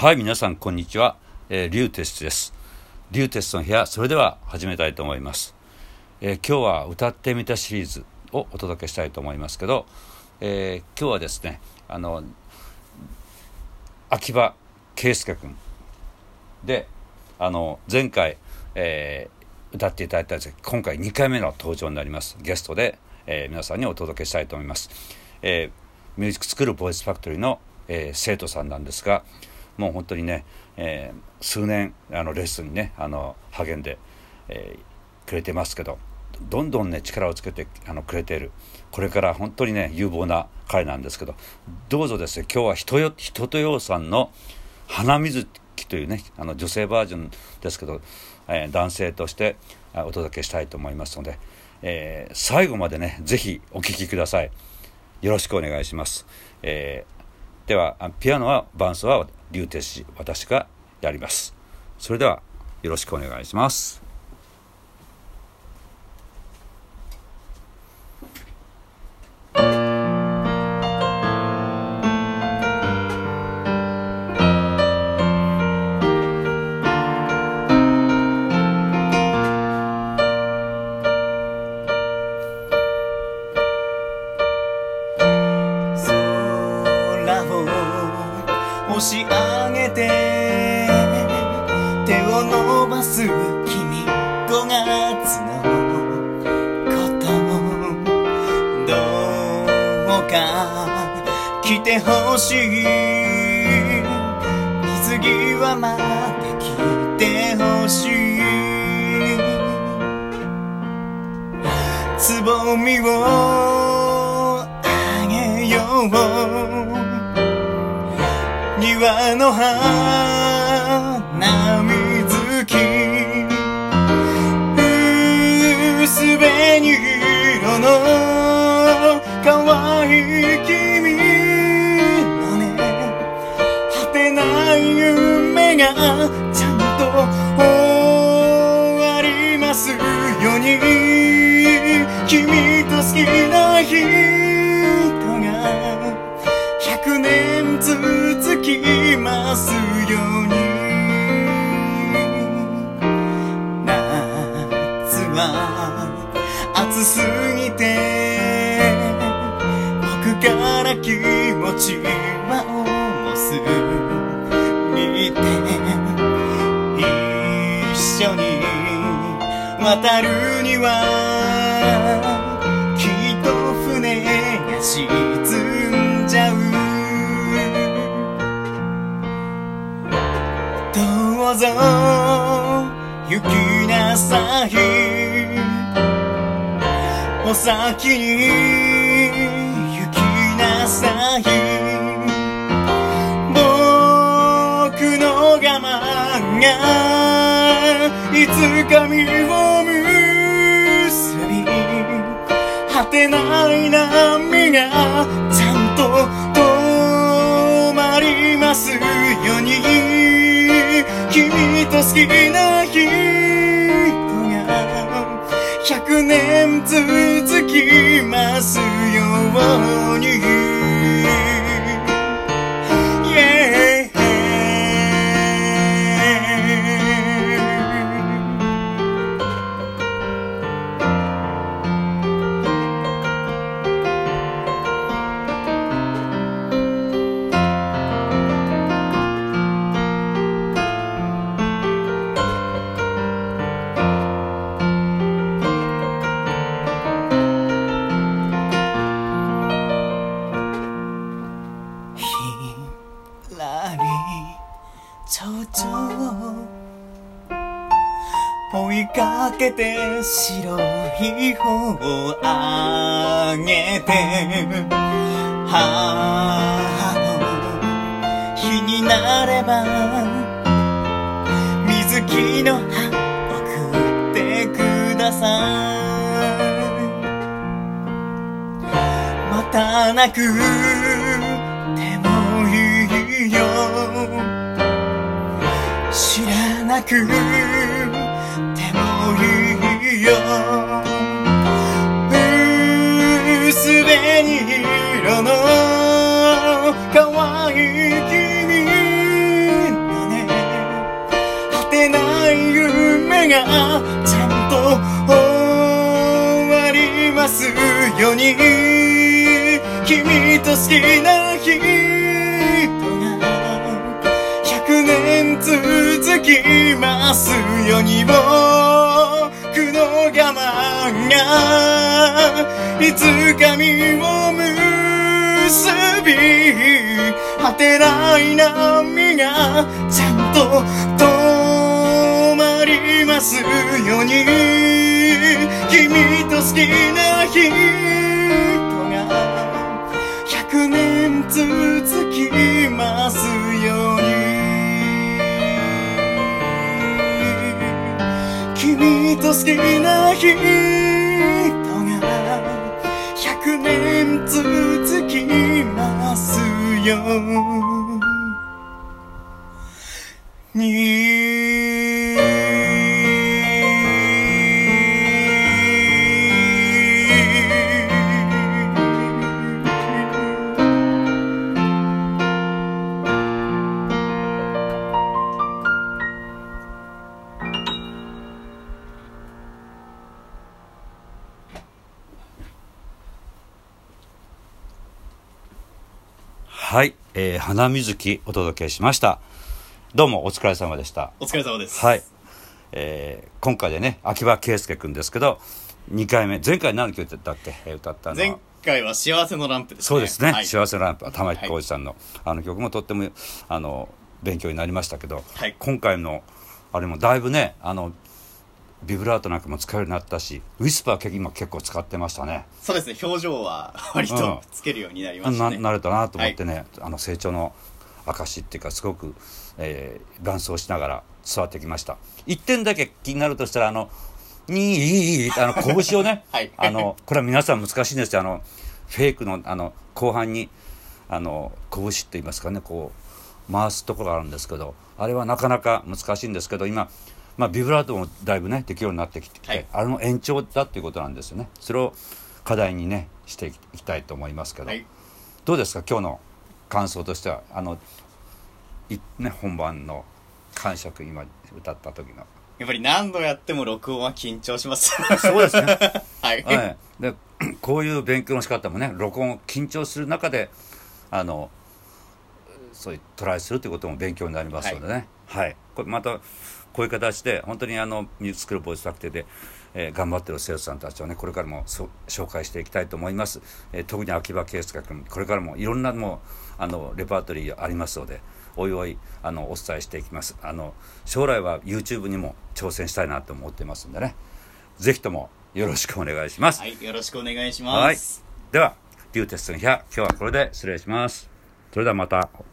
はい、皆さん、こんにちは。えー、リュウテスです。リュウテスの部屋、それでは始めたいと思います。えー今日は歌ってみたシリーズをお届けしたいと思いますけど、えー今日はですね、あの、秋葉圭介君で、あの、前回、えー歌っていただいたんですが今回2回目の登場になります。ゲストで、えー皆さんにお届けしたいと思います。えーミュージックスクールボイスファクトリーの、えー生徒さんなんですが、もう本当にね、えー数年あのレッスンにねあの励んで、えーくれてますけどどんどんね力をつけてあのくれている。これから本当にね有望な彼なんですけどどうぞですね今日は人よ人とようさんの「花水木」というねあの女性バージョンですけど、えー男性としてあお届けしたいと思いますので、えー最後までねぜひお聴きください。よろしくお願いします、えーではあピアノは伴奏は竜亭氏私がやります。それではよろしくお願いします。伸ばす君5月のことどうか来てほしい。水際まで来てほしい。つぼみをあげよう。庭の花。すように君と好きな人が100年続きますように。夏は暑すぎて僕から気持ちは渡るにはきっと船が沈んじゃう。どうぞ行きなさい。お先に行きなさい。僕の我慢がいつか実をない波がちゃんと止まりますように。君と好きな人が100年続きますように。けて白い方をあげて。母の日になれば水木の葉送ってください。またなくてもいいよ。知らなくすでに色の可愛い君だね果てない夢がちゃんと終わりますように君と好きな人が100年続きますようにも僕の我慢がいつか実を結び果てない波がちゃんと止まりますように。君と好きな人が100年続き。好きな人が100年続きますよはい、えー、花水木お届けしました。どうもお疲れ様でした。お疲れ様です。はい、えー、今回でね秋葉圭介君ですけど2回目。前回何の曲だっけ、えー歌ったのは。前回は幸せのランプですね。そうですね、はい。幸せのランプ。玉置浩二さんの、あの曲もとってもあの勉強になりましたけど、はい。今回のあれもだいぶねあのビブラートなんかも使えるようになったしウィスパー結今結構使ってましたね。そうですね表情は 割うん。とつけるようになりましたなね、なれたなと思ってね、あの成長の証っていうかすごく、えー、伴走しながら伝わってきました。一点だけ気になるとしたらあの「にいい」あの拳をね、はい。あのこれは皆さん難しいんですよ。あのフェイクのあの後半にあの拳って言いますかねこう回すところがあるんですけどあれはなかなか難しいんですけど今、まあ、ビブラートもだいぶねできるようになってきて、はい。あの延長だっていうことなんですよね。それを課題にねしていきたいと思いますけど、はい。どうですか？今日の感想としてはあのいね本番の感触今歌った時の。やっぱり何度やっても録音は緊張します。そうですね。はい、はい、でこういう勉強の仕方もね録音緊張する中であのそういうトライするということも勉強になりますのでね。はい、これまたこういう形で本当にあのミュージックルボイスファクティで、えー頑張ってる生徒さんたちをねこれからも紹介していきたいと思います、えー特に秋葉圭介君これからもいろんなもうあのレパートリーありますのでおいおいあのお伝えしていきます。あの将来は YouTube にも挑戦したいなと思ってますんでね。ぜひともよろしくお願いします、はい、よろしくお願いしはい。ます、では、リューテストの日は今日はこれで失礼します。それではまた。